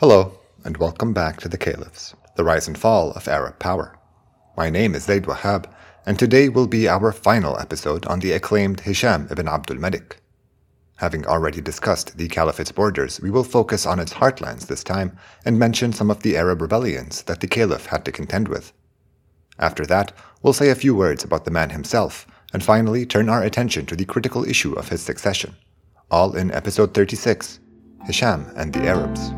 Hello, and welcome back to the Caliphs, the rise and fall of Arab power. My name is Zaid Wahab, and today will be our final episode on the acclaimed Hisham ibn Abdul Malik. Having already discussed the Caliphate's borders, we will focus on its heartlands this time and mention some of the Arab rebellions that the Caliph had to contend with. After that, we'll say a few words about the man himself, and finally turn our attention to the critical issue of his succession, all in episode 36 Hisham and the Arabs.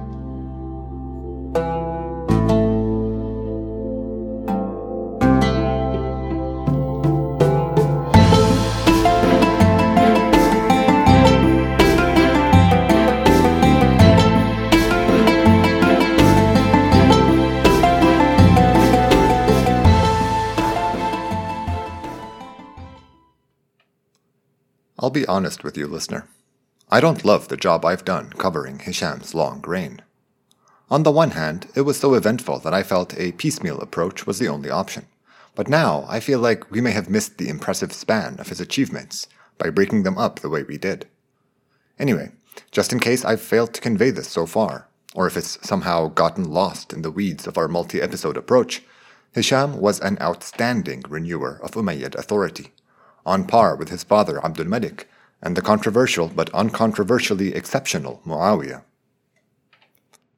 I'll be honest with you, listener. I don't love the job I've done covering Hisham's long reign. On the one hand, it was so eventful that I felt a piecemeal approach was the only option. But now I feel like we may have missed the impressive span of his achievements by breaking them up the way we did. Anyway, just in case I've failed to convey this so far, or if it's somehow gotten lost in the weeds of our multi episode approach, Hisham was an outstanding renewer of Umayyad authority on par with his father Abdul Malik and the controversial but uncontroversially exceptional Muawiyah.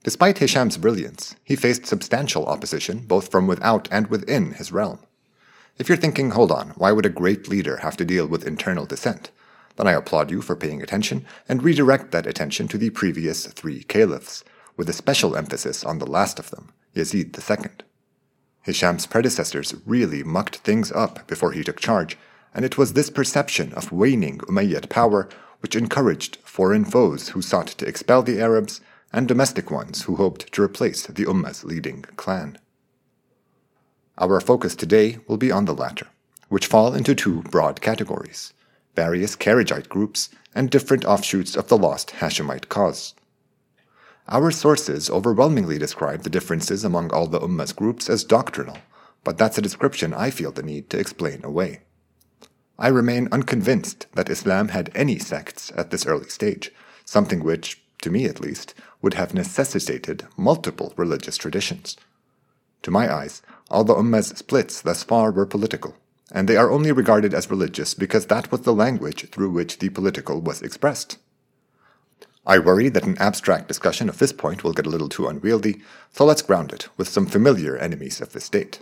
Despite Hisham's brilliance, he faced substantial opposition both from without and within his realm. If you're thinking, hold on, why would a great leader have to deal with internal dissent? Then I applaud you for paying attention and redirect that attention to the previous three caliphs, with a special emphasis on the last of them, Yazid II. Hisham's predecessors really mucked things up before he took charge, and it was this perception of waning Umayyad power which encouraged foreign foes who sought to expel the Arabs and domestic ones who hoped to replace the Ummah's leading clan. Our focus today will be on the latter, which fall into two broad categories various Kharijite groups and different offshoots of the lost Hashemite cause. Our sources overwhelmingly describe the differences among all the Ummah's groups as doctrinal, but that's a description I feel the need to explain away. I remain unconvinced that Islam had any sects at this early stage, something which, to me at least, would have necessitated multiple religious traditions. To my eyes, all the Ummah's splits thus far were political, and they are only regarded as religious because that was the language through which the political was expressed. I worry that an abstract discussion of this point will get a little too unwieldy, so let's ground it with some familiar enemies of the state.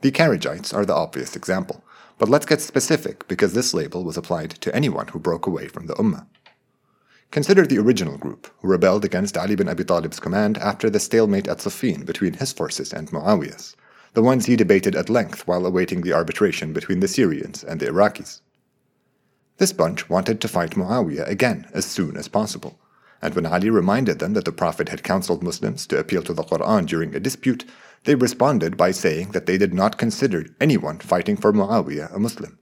The Kharijites are the obvious example, but let's get specific because this label was applied to anyone who broke away from the Ummah. Consider the original group who rebelled against Ali bin Abi Talib's command after the stalemate at Siffin between his forces and Muawiyah's, the ones he debated at length while awaiting the arbitration between the Syrians and the Iraqis. This bunch wanted to fight Muawiyah again as soon as possible, and when Ali reminded them that the Prophet had counseled Muslims to appeal to the Quran during a dispute, they responded by saying that they did not consider anyone fighting for Muawiyah a Muslim.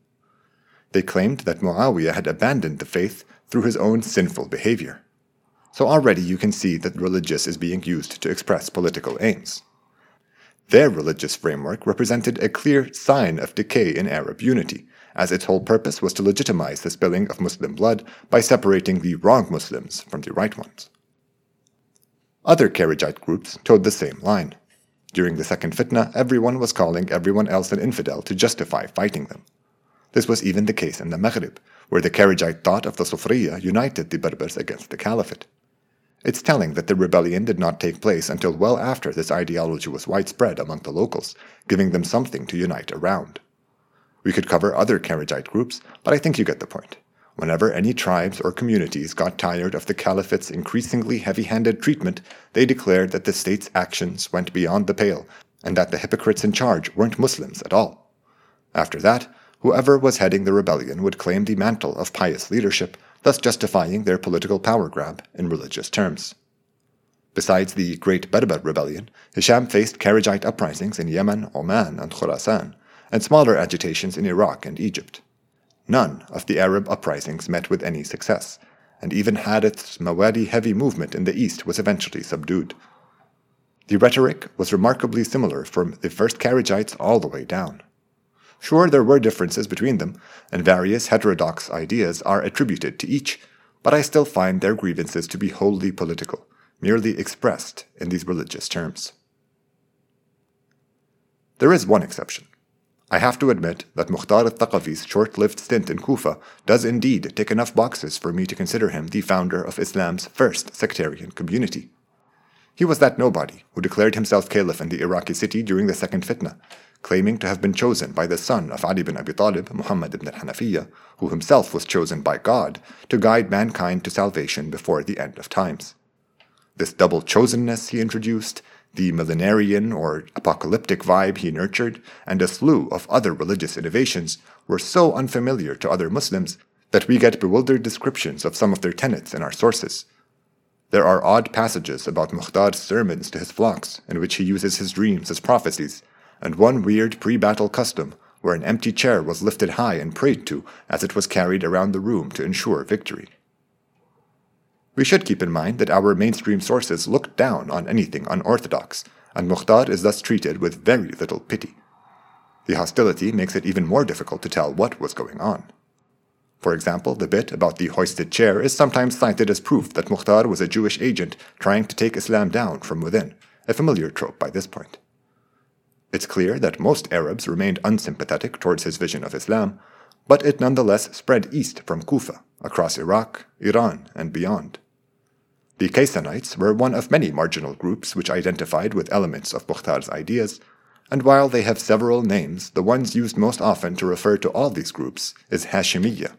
They claimed that Muawiyah had abandoned the faith through his own sinful behavior. So already you can see that religious is being used to express political aims. Their religious framework represented a clear sign of decay in Arab unity, as its whole purpose was to legitimize the spilling of Muslim blood by separating the wrong Muslims from the right ones. Other Kharijite groups toed the same line. During the second fitna, everyone was calling everyone else an infidel to justify fighting them. This was even the case in the Maghrib, where the Kharijite thought of the Sufriya united the Berbers against the Caliphate. It's telling that the rebellion did not take place until well after this ideology was widespread among the locals, giving them something to unite around. We could cover other Kharijite groups, but I think you get the point. Whenever any tribes or communities got tired of the caliphate's increasingly heavy handed treatment, they declared that the state's actions went beyond the pale and that the hypocrites in charge weren't Muslims at all. After that, whoever was heading the rebellion would claim the mantle of pious leadership, thus justifying their political power grab in religious terms. Besides the Great Berber Rebellion, Hisham faced Kharijite uprisings in Yemen, Oman, and Khurasan, and smaller agitations in Iraq and Egypt. None of the Arab uprisings met with any success, and even Harith's Mawali heavy movement in the east was eventually subdued. The rhetoric was remarkably similar from the first Kharijites all the way down. Sure, there were differences between them, and various heterodox ideas are attributed to each, but I still find their grievances to be wholly political, merely expressed in these religious terms. There is one exception. I have to admit that Mukhtar al-Thaqafi's short-lived stint in Kufa does indeed tick enough boxes for me to consider him the founder of Islam's first sectarian community. He was that nobody who declared himself caliph in the Iraqi city during the second fitna, claiming to have been chosen by the son of Ali bin Abi Talib, Muhammad ibn al-Hanafiyyah, who himself was chosen by God to guide mankind to salvation before the end of times. This double chosenness he introduced the millenarian or apocalyptic vibe he nurtured, and a slew of other religious innovations were so unfamiliar to other Muslims that we get bewildered descriptions of some of their tenets in our sources. There are odd passages about Mukhtar's sermons to his flocks, in which he uses his dreams as prophecies, and one weird pre battle custom where an empty chair was lifted high and prayed to as it was carried around the room to ensure victory. We should keep in mind that our mainstream sources look down on anything unorthodox, and Mukhtar is thus treated with very little pity. The hostility makes it even more difficult to tell what was going on. For example, the bit about the hoisted chair is sometimes cited as proof that Mukhtar was a Jewish agent trying to take Islam down from within, a familiar trope by this point. It's clear that most Arabs remained unsympathetic towards his vision of Islam, but it nonetheless spread east from Kufa, across Iraq, Iran, and beyond. The Kaysanites were one of many marginal groups which identified with elements of Mukhtar's ideas, and while they have several names, the ones used most often to refer to all these groups is Hashimiyya,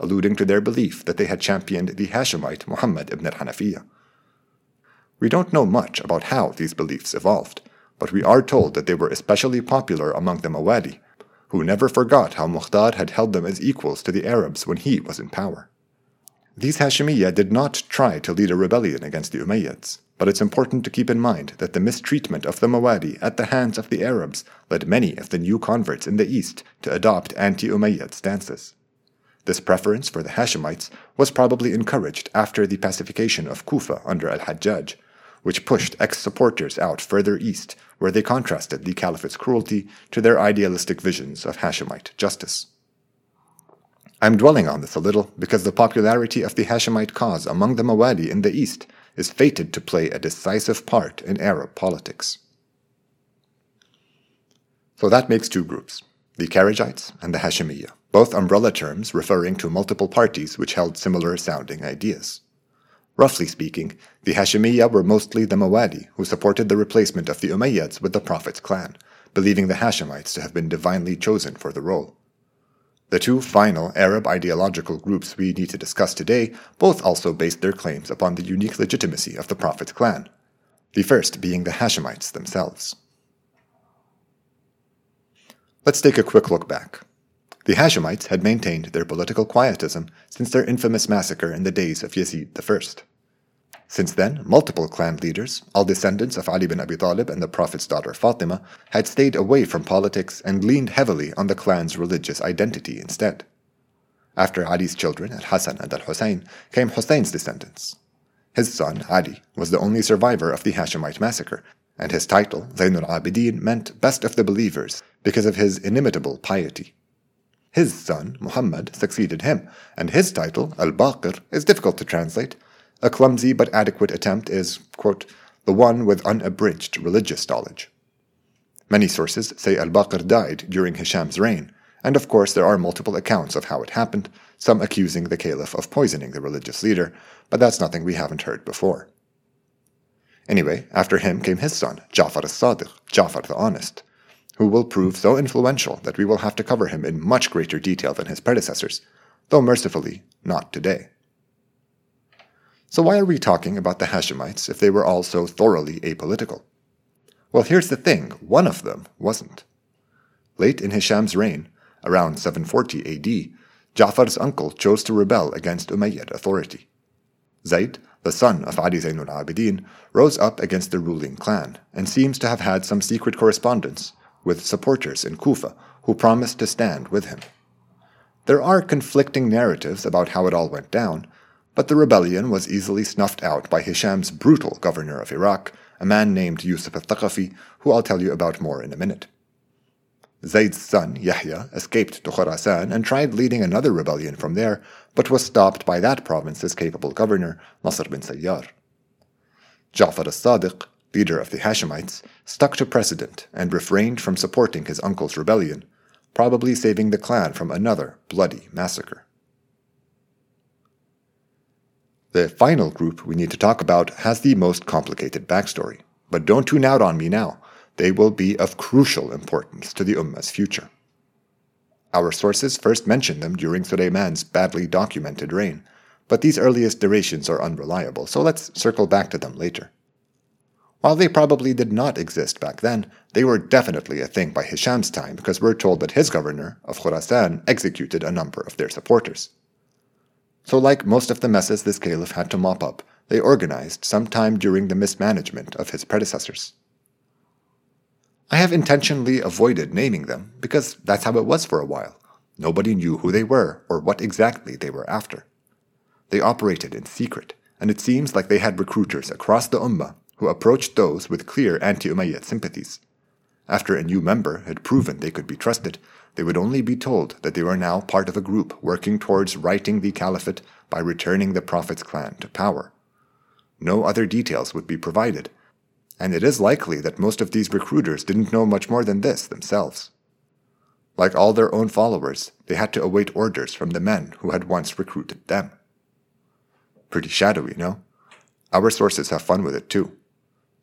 alluding to their belief that they had championed the Hashemite Muhammad ibn al-Hanafiyyah. We don't know much about how these beliefs evolved, but we are told that they were especially popular among the Mawali, who never forgot how Mukhtar had held them as equals to the Arabs when he was in power. These Hashemiyya did not try to lead a rebellion against the Umayyads, but it's important to keep in mind that the mistreatment of the Mawali at the hands of the Arabs led many of the new converts in the East to adopt anti Umayyad stances. This preference for the Hashemites was probably encouraged after the pacification of Kufa under al Hajjaj, which pushed ex supporters out further east, where they contrasted the Caliphate's cruelty to their idealistic visions of Hashemite justice. I'm dwelling on this a little because the popularity of the Hashemite cause among the Mawali in the East is fated to play a decisive part in Arab politics. So that makes two groups the Kharijites and the Hashemiyya, both umbrella terms referring to multiple parties which held similar sounding ideas. Roughly speaking, the Hashemiyya were mostly the Mawali who supported the replacement of the Umayyads with the Prophet's clan, believing the Hashemites to have been divinely chosen for the role. The two final Arab ideological groups we need to discuss today both also based their claims upon the unique legitimacy of the Prophet's clan, the first being the Hashemites themselves. Let's take a quick look back. The Hashemites had maintained their political quietism since their infamous massacre in the days of Yazid I. Since then, multiple clan leaders, all descendants of Ali bin Abi Talib and the Prophet's daughter Fatima, had stayed away from politics and leaned heavily on the clan's religious identity instead. After Ali's children, Al Hassan and Al Hussein, came Hussein's descendants. His son, Ali, was the only survivor of the Hashemite massacre, and his title, Zainul Abidin, meant best of the believers because of his inimitable piety. His son, Muhammad, succeeded him, and his title, Al Baqir, is difficult to translate a clumsy but adequate attempt is, quote, the one with unabridged religious knowledge. Many sources say al Baqir died during Hisham's reign, and of course there are multiple accounts of how it happened, some accusing the caliph of poisoning the religious leader, but that's nothing we haven't heard before. Anyway, after him came his son, Ja'far as-Sadiq, Ja'far the Honest, who will prove so influential that we will have to cover him in much greater detail than his predecessors, though mercifully not today. So, why are we talking about the Hashemites if they were all so thoroughly apolitical? Well, here's the thing one of them wasn't. Late in Hisham's reign, around 740 AD, Ja'far's uncle chose to rebel against Umayyad authority. Zayd, the son of Ali Zainul Abidin, rose up against the ruling clan and seems to have had some secret correspondence with supporters in Kufa who promised to stand with him. There are conflicting narratives about how it all went down, but the rebellion was easily snuffed out by Hisham's brutal governor of Iraq, a man named Yusuf al-Thaqafi, who I'll tell you about more in a minute. Zayd's son, Yahya, escaped to Khorasan and tried leading another rebellion from there, but was stopped by that province's capable governor, Nasr bin Sayyar. Ja'far al-Sadiq, leader of the Hashemites, stuck to precedent and refrained from supporting his uncle's rebellion, probably saving the clan from another bloody massacre. The final group we need to talk about has the most complicated backstory, but don't tune out on me now. They will be of crucial importance to the Ummah's future. Our sources first mention them during Sulayman's badly documented reign, but these earliest durations are unreliable, so let's circle back to them later. While they probably did not exist back then, they were definitely a thing by Hisham's time because we're told that his governor of Khurasan executed a number of their supporters. So, like most of the messes this caliph had to mop up, they organized sometime during the mismanagement of his predecessors. I have intentionally avoided naming them because that's how it was for a while. Nobody knew who they were or what exactly they were after. They operated in secret, and it seems like they had recruiters across the Ummah who approached those with clear anti Umayyad sympathies. After a new member had proven they could be trusted, they would only be told that they were now part of a group working towards righting the caliphate by returning the Prophet's clan to power. No other details would be provided, and it is likely that most of these recruiters didn't know much more than this themselves. Like all their own followers, they had to await orders from the men who had once recruited them. Pretty shadowy, no? Our sources have fun with it too.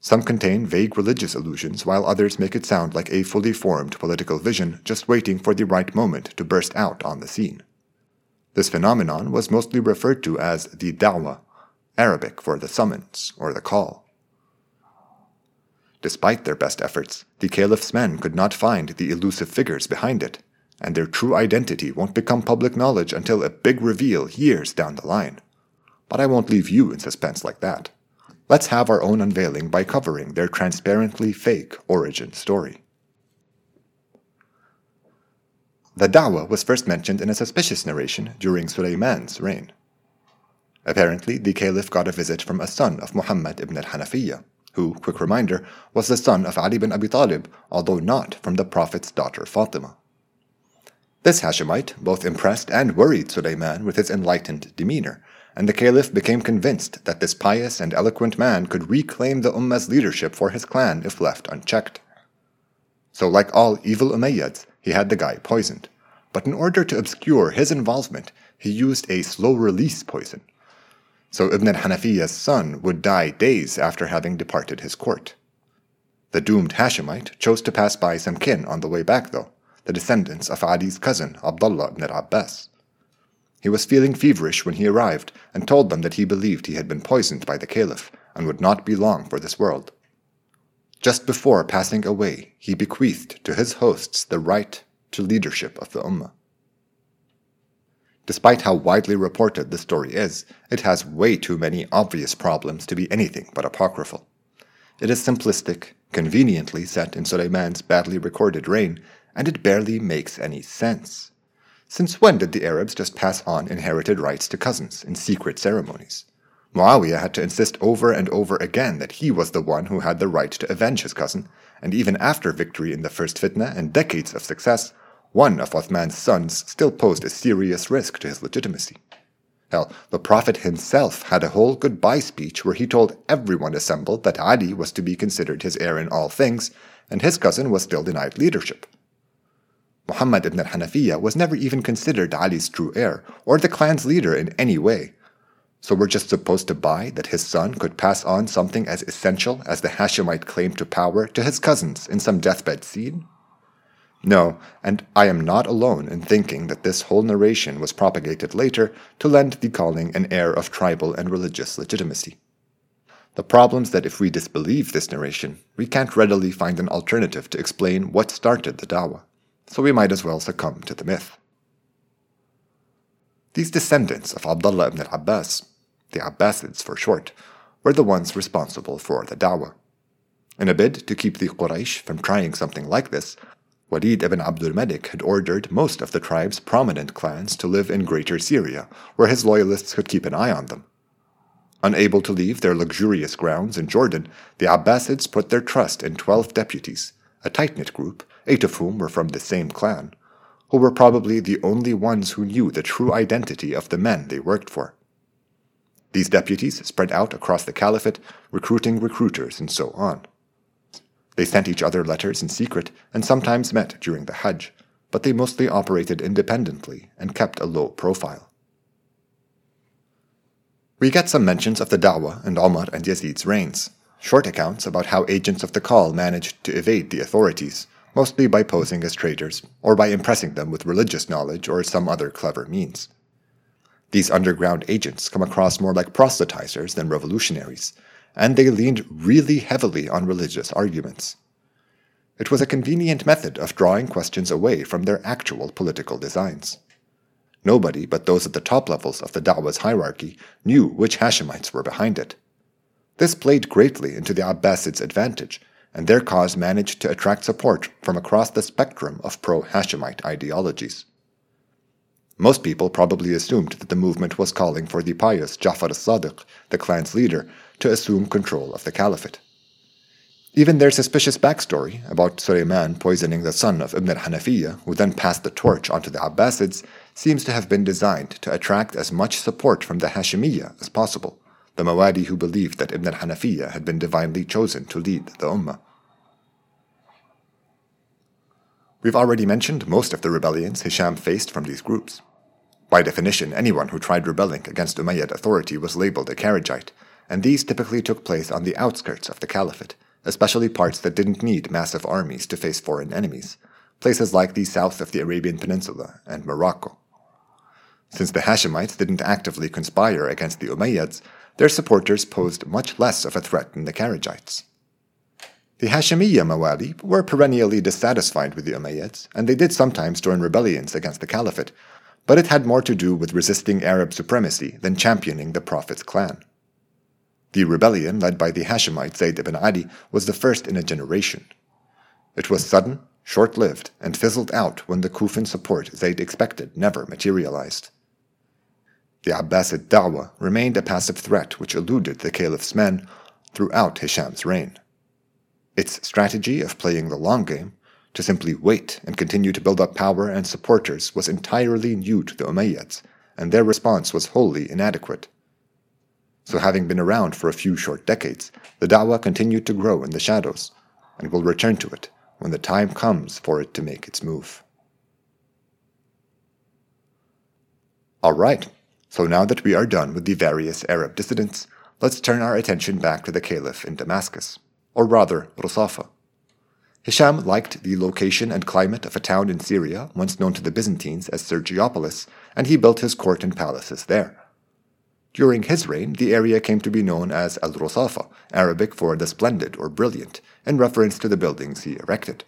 Some contain vague religious allusions, while others make it sound like a fully formed political vision just waiting for the right moment to burst out on the scene. This phenomenon was mostly referred to as the da'wah, Arabic for the summons or the call. Despite their best efforts, the caliph's men could not find the elusive figures behind it, and their true identity won't become public knowledge until a big reveal years down the line. But I won't leave you in suspense like that. Let's have our own unveiling by covering their transparently fake origin story. The Dawa was first mentioned in a suspicious narration during Sulayman's reign. Apparently, the caliph got a visit from a son of Muhammad ibn al-Hanafiyyah, who, quick reminder, was the son of Ali bin Abi Talib, although not from the Prophet's daughter Fatima. This Hashemite both impressed and worried Sulayman with his enlightened demeanor, and the caliph became convinced that this pious and eloquent man could reclaim the Ummah's leadership for his clan if left unchecked. So, like all evil Umayyads, he had the guy poisoned. But in order to obscure his involvement, he used a slow release poison. So Ibn al Hanafiyyah's son would die days after having departed his court. The doomed Hashemite chose to pass by some kin on the way back, though, the descendants of Ali's cousin, Abdullah ibn al Abbas. He was feeling feverish when he arrived and told them that he believed he had been poisoned by the caliph and would not be long for this world. Just before passing away, he bequeathed to his hosts the right to leadership of the Ummah. Despite how widely reported the story is, it has way too many obvious problems to be anything but apocryphal. It is simplistic, conveniently set in Sulayman's badly recorded reign, and it barely makes any sense. Since when did the Arabs just pass on inherited rights to cousins in secret ceremonies? Muawiyah had to insist over and over again that he was the one who had the right to avenge his cousin, and even after victory in the first fitna and decades of success, one of Uthman's sons still posed a serious risk to his legitimacy. Hell, the Prophet himself had a whole goodbye speech where he told everyone assembled that Ali was to be considered his heir in all things, and his cousin was still denied leadership. Muhammad ibn al-Hanafiyyah was never even considered Ali's true heir or the clan's leader in any way. So we're just supposed to buy that his son could pass on something as essential as the Hashemite claim to power to his cousins in some deathbed scene? No, and I am not alone in thinking that this whole narration was propagated later to lend the calling an air of tribal and religious legitimacy. The problem is that if we disbelieve this narration, we can't readily find an alternative to explain what started the dawah so we might as well succumb to the myth. These descendants of Abdullah ibn al-Abbas, the Abbasids for short, were the ones responsible for the dawah. In a bid to keep the Quraysh from trying something like this, Walid ibn Abdul Malik had ordered most of the tribe's prominent clans to live in Greater Syria, where his loyalists could keep an eye on them. Unable to leave their luxurious grounds in Jordan, the Abbasids put their trust in twelve deputies, a tight knit group eight of whom were from the same clan, who were probably the only ones who knew the true identity of the men they worked for. These deputies spread out across the caliphate, recruiting recruiters and so on. They sent each other letters in secret and sometimes met during the Hajj, but they mostly operated independently and kept a low profile. We get some mentions of the Dawah and Omar and Yazid's reigns, short accounts about how agents of the call managed to evade the authorities, mostly by posing as traitors or by impressing them with religious knowledge or some other clever means. These underground agents come across more like proselytizers than revolutionaries, and they leaned really heavily on religious arguments. It was a convenient method of drawing questions away from their actual political designs. Nobody but those at the top levels of the Dawah's hierarchy knew which Hashemites were behind it. This played greatly into the Abbasids' advantage, and their cause managed to attract support from across the spectrum of pro Hashemite ideologies. Most people probably assumed that the movement was calling for the pious Jafar as-Sadiq, the clan's leader, to assume control of the caliphate. Even their suspicious backstory about Suleiman poisoning the son of Ibn al-Hanafiya, who then passed the torch onto the Abbasids, seems to have been designed to attract as much support from the Hashemiyya as possible, the Mawali who believed that Ibn al-Hanafiya had been divinely chosen to lead the Ummah. We've already mentioned most of the rebellions Hisham faced from these groups. By definition, anyone who tried rebelling against Umayyad authority was labeled a Kharijite, and these typically took place on the outskirts of the caliphate, especially parts that didn't need massive armies to face foreign enemies, places like the south of the Arabian Peninsula and Morocco. Since the Hashemites didn't actively conspire against the Umayyads, their supporters posed much less of a threat than the Kharijites. The Hashemiyya Mawali were perennially dissatisfied with the Umayyads, and they did sometimes join rebellions against the Caliphate, but it had more to do with resisting Arab supremacy than championing the Prophet's clan. The rebellion led by the Hashemite Zayd ibn Ali was the first in a generation. It was sudden, short lived, and fizzled out when the Kufan support Zayd expected never materialized. The Abbasid Dawah remained a passive threat which eluded the Caliph's men throughout Hisham's reign. Its strategy of playing the long game, to simply wait and continue to build up power and supporters, was entirely new to the Umayyads, and their response was wholly inadequate. So, having been around for a few short decades, the Dawah continued to grow in the shadows, and will return to it when the time comes for it to make its move. All right, so now that we are done with the various Arab dissidents, let's turn our attention back to the Caliph in Damascus, or rather, Rusafa. Hisham liked the location and climate of a town in Syria once known to the Byzantines as Sergiopolis, and he built his court and palaces there. During his reign, the area came to be known as Al Rusafa, Arabic for the splendid or brilliant, in reference to the buildings he erected.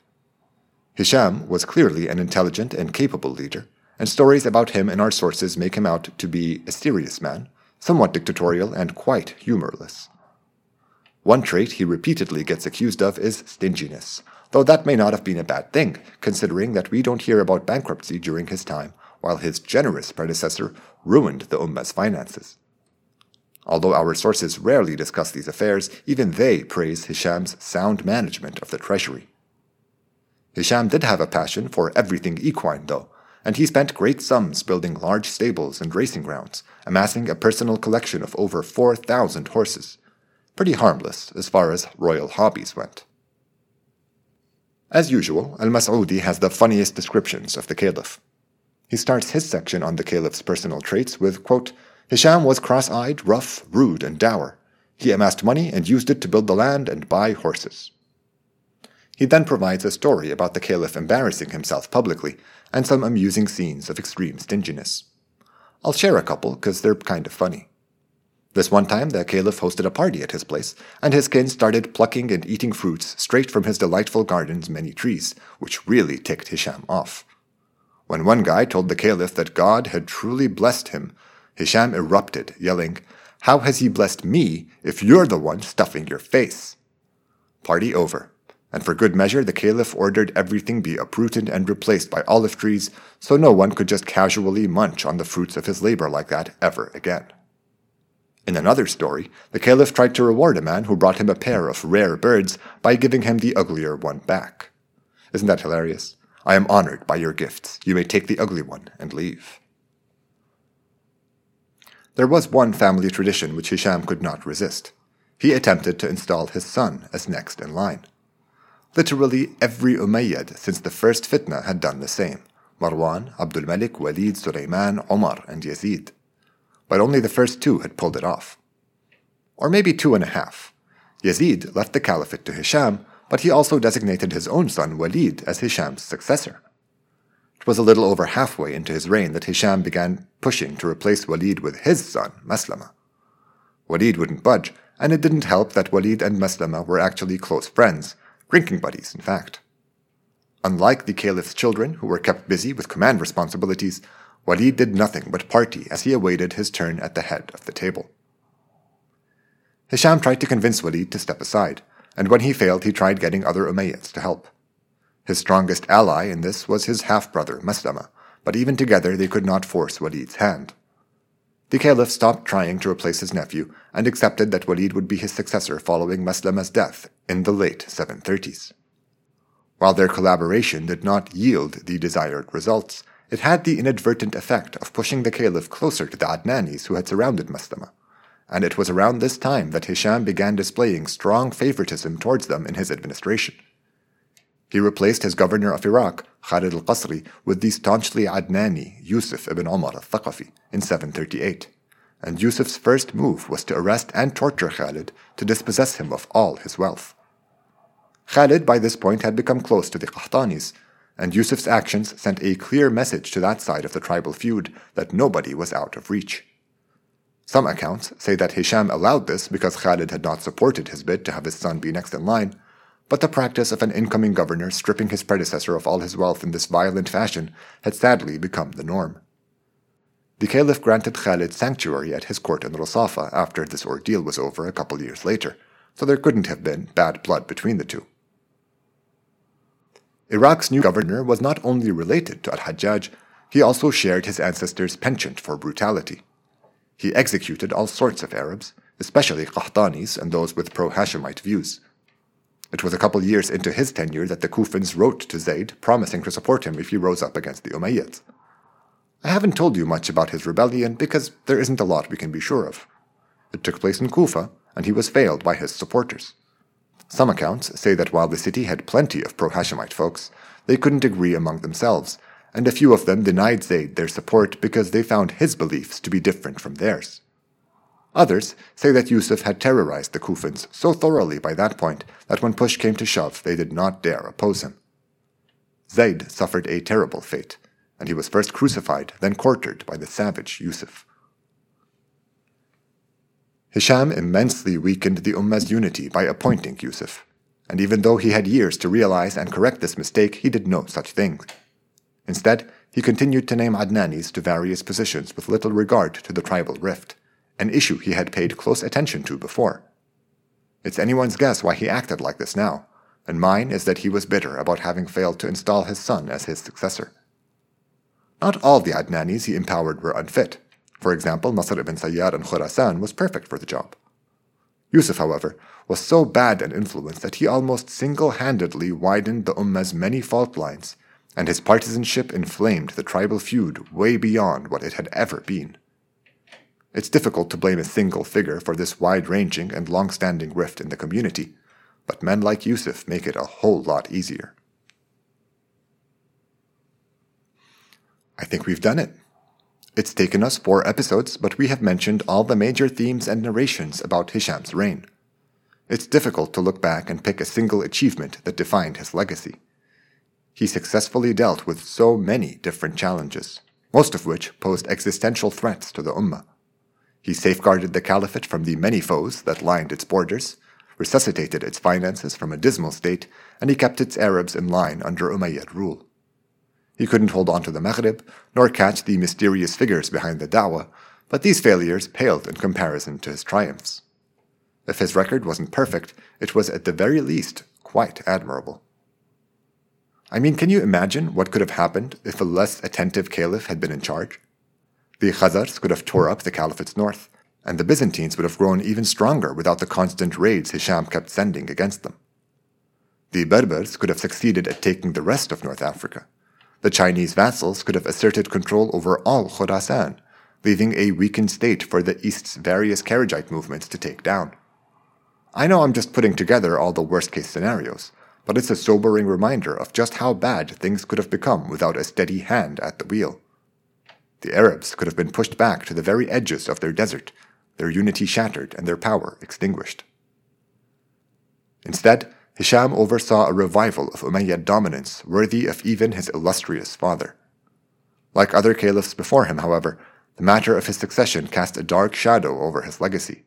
Hisham was clearly an intelligent and capable leader, and stories about him in our sources make him out to be a serious man, somewhat dictatorial and quite humorless. One trait he repeatedly gets accused of is stinginess, though that may not have been a bad thing, considering that we don't hear about bankruptcy during his time, while his generous predecessor ruined the Ummah's finances. Although our sources rarely discuss these affairs, even they praise Hisham's sound management of the treasury. Hisham did have a passion for everything equine, though, and he spent great sums building large stables and racing grounds, amassing a personal collection of over 4,000 horses. Pretty harmless as far as royal hobbies went. As usual, Al Mas'udi has the funniest descriptions of the Caliph. He starts his section on the Caliph's personal traits with, quote, Hisham was cross eyed, rough, rude, and dour. He amassed money and used it to build the land and buy horses. He then provides a story about the Caliph embarrassing himself publicly and some amusing scenes of extreme stinginess. I'll share a couple because they're kind of funny. This one time, the Caliph hosted a party at his place, and his kin started plucking and eating fruits straight from his delightful garden's many trees, which really ticked Hisham off. When one guy told the Caliph that God had truly blessed him, Hisham erupted, yelling, How has he blessed me if you're the one stuffing your face? Party over and for good measure the Caliph ordered everything be uprooted and replaced by olive trees, so no one could just casually munch on the fruits of his labor like that ever again. In another story, the Caliph tried to reward a man who brought him a pair of rare birds by giving him the uglier one back. Isn't that hilarious? I am honored by your gifts. You may take the ugly one and leave. There was one family tradition which Hisham could not resist. He attempted to install his son as next in line. Literally every Umayyad since the first fitna had done the same Marwan, Abdul Malik, Walid, Sulaiman, Omar, and Yazid. But only the first two had pulled it off. Or maybe two and a half. Yazid left the caliphate to Hisham, but he also designated his own son Walid as Hisham's successor. It was a little over halfway into his reign that Hisham began pushing to replace Walid with his son, Maslama. Walid wouldn't budge, and it didn't help that Walid and Maslama were actually close friends, drinking buddies, in fact. Unlike the caliph's children, who were kept busy with command responsibilities, Walid did nothing but party as he awaited his turn at the head of the table. Hisham tried to convince Walid to step aside, and when he failed, he tried getting other Umayyads to help. His strongest ally in this was his half brother, Maslama, but even together they could not force Walid's hand. The caliph stopped trying to replace his nephew and accepted that Walid would be his successor following Maslama's death in the late 730s. While their collaboration did not yield the desired results, it had the inadvertent effect of pushing the caliph closer to the Adnanis who had surrounded Maslama, and it was around this time that Hisham began displaying strong favoritism towards them in his administration. He replaced his governor of Iraq, Khalid al-Qasri, with the staunchly Adnani Yusuf ibn Omar al-Thaqafi in 738, and Yusuf's first move was to arrest and torture Khalid to dispossess him of all his wealth. Khalid by this point had become close to the Qahtanis, and Yusuf's actions sent a clear message to that side of the tribal feud that nobody was out of reach. Some accounts say that Hisham allowed this because Khalid had not supported his bid to have his son be next in line, but the practice of an incoming governor stripping his predecessor of all his wealth in this violent fashion had sadly become the norm. The caliph granted Khalid sanctuary at his court in Rusafa after this ordeal was over a couple years later, so there couldn't have been bad blood between the two. Iraq's new governor was not only related to al-Hajjaj, he also shared his ancestors' penchant for brutality. He executed all sorts of Arabs, especially Qahtanis and those with pro-Hashemite views. It was a couple years into his tenure that the Kufans wrote to Zayd, promising to support him if he rose up against the Umayyads. I haven't told you much about his rebellion because there isn't a lot we can be sure of. It took place in Kufa, and he was failed by his supporters. Some accounts say that while the city had plenty of pro Hashemite folks, they couldn't agree among themselves, and a few of them denied Zayd their support because they found his beliefs to be different from theirs. Others say that Yusuf had terrorized the Kufans so thoroughly by that point that when push came to shove, they did not dare oppose him. Zayd suffered a terrible fate, and he was first crucified, then quartered by the savage Yusuf. Hisham immensely weakened the Ummah's unity by appointing Yusuf, and even though he had years to realize and correct this mistake, he did no such thing. Instead, he continued to name Adnanis to various positions with little regard to the tribal rift an issue he had paid close attention to before. It's anyone's guess why he acted like this now, and mine is that he was bitter about having failed to install his son as his successor. Not all the Adnanis he empowered were unfit. For example, Nasr ibn Sayyar in Khurasan was perfect for the job. Yusuf, however, was so bad an influence that he almost single handedly widened the Ummah's many fault lines, and his partisanship inflamed the tribal feud way beyond what it had ever been. It's difficult to blame a single figure for this wide ranging and long standing rift in the community, but men like Yusuf make it a whole lot easier. I think we've done it. It's taken us four episodes, but we have mentioned all the major themes and narrations about Hisham's reign. It's difficult to look back and pick a single achievement that defined his legacy. He successfully dealt with so many different challenges, most of which posed existential threats to the Ummah. He safeguarded the caliphate from the many foes that lined its borders, resuscitated its finances from a dismal state, and he kept its Arabs in line under Umayyad rule. He couldn't hold on to the Maghrib, nor catch the mysterious figures behind the Dawah, but these failures paled in comparison to his triumphs. If his record wasn't perfect, it was at the very least quite admirable. I mean, can you imagine what could have happened if a less attentive caliph had been in charge? The Khazars could have tore up the Caliphate's north, and the Byzantines would have grown even stronger without the constant raids Hisham kept sending against them. The Berbers could have succeeded at taking the rest of North Africa. The Chinese vassals could have asserted control over all Khorasan, leaving a weakened state for the East's various Kharijite movements to take down. I know I'm just putting together all the worst case scenarios, but it's a sobering reminder of just how bad things could have become without a steady hand at the wheel. The Arabs could have been pushed back to the very edges of their desert, their unity shattered and their power extinguished. Instead, Hisham oversaw a revival of Umayyad dominance worthy of even his illustrious father. Like other caliphs before him, however, the matter of his succession cast a dark shadow over his legacy,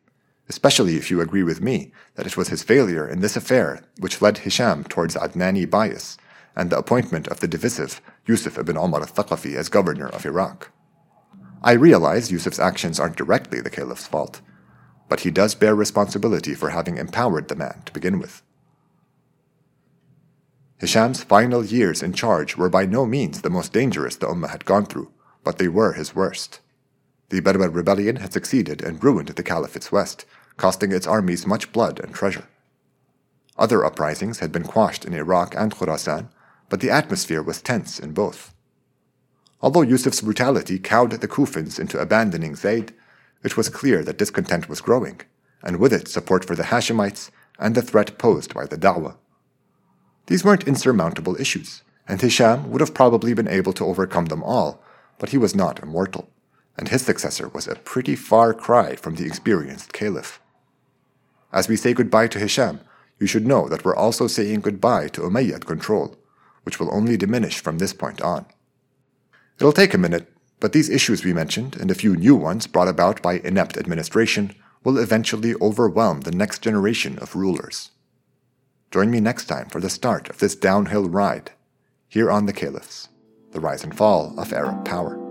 especially if you agree with me that it was his failure in this affair which led Hisham towards Adnani bias and the appointment of the divisive Yusuf ibn Omar al-Thaqafi as governor of Iraq. I realize Yusuf's actions aren't directly the caliph's fault, but he does bear responsibility for having empowered the man to begin with. Hisham's final years in charge were by no means the most dangerous the Ummah had gone through, but they were his worst. The Berber rebellion had succeeded and ruined the Caliphate's west, costing its armies much blood and treasure. Other uprisings had been quashed in Iraq and Khorasan, but the atmosphere was tense in both. Although Yusuf's brutality cowed the Kufans into abandoning Zayd, it was clear that discontent was growing, and with it support for the Hashemites and the threat posed by the Dawah. These weren't insurmountable issues, and Hisham would have probably been able to overcome them all, but he was not immortal, and his successor was a pretty far cry from the experienced caliph. As we say goodbye to Hisham, you should know that we're also saying goodbye to Umayyad control, which will only diminish from this point on. It'll take a minute, but these issues we mentioned, and a few new ones brought about by inept administration, will eventually overwhelm the next generation of rulers. Join me next time for the start of this downhill ride here on the Caliphs, the rise and fall of Arab power.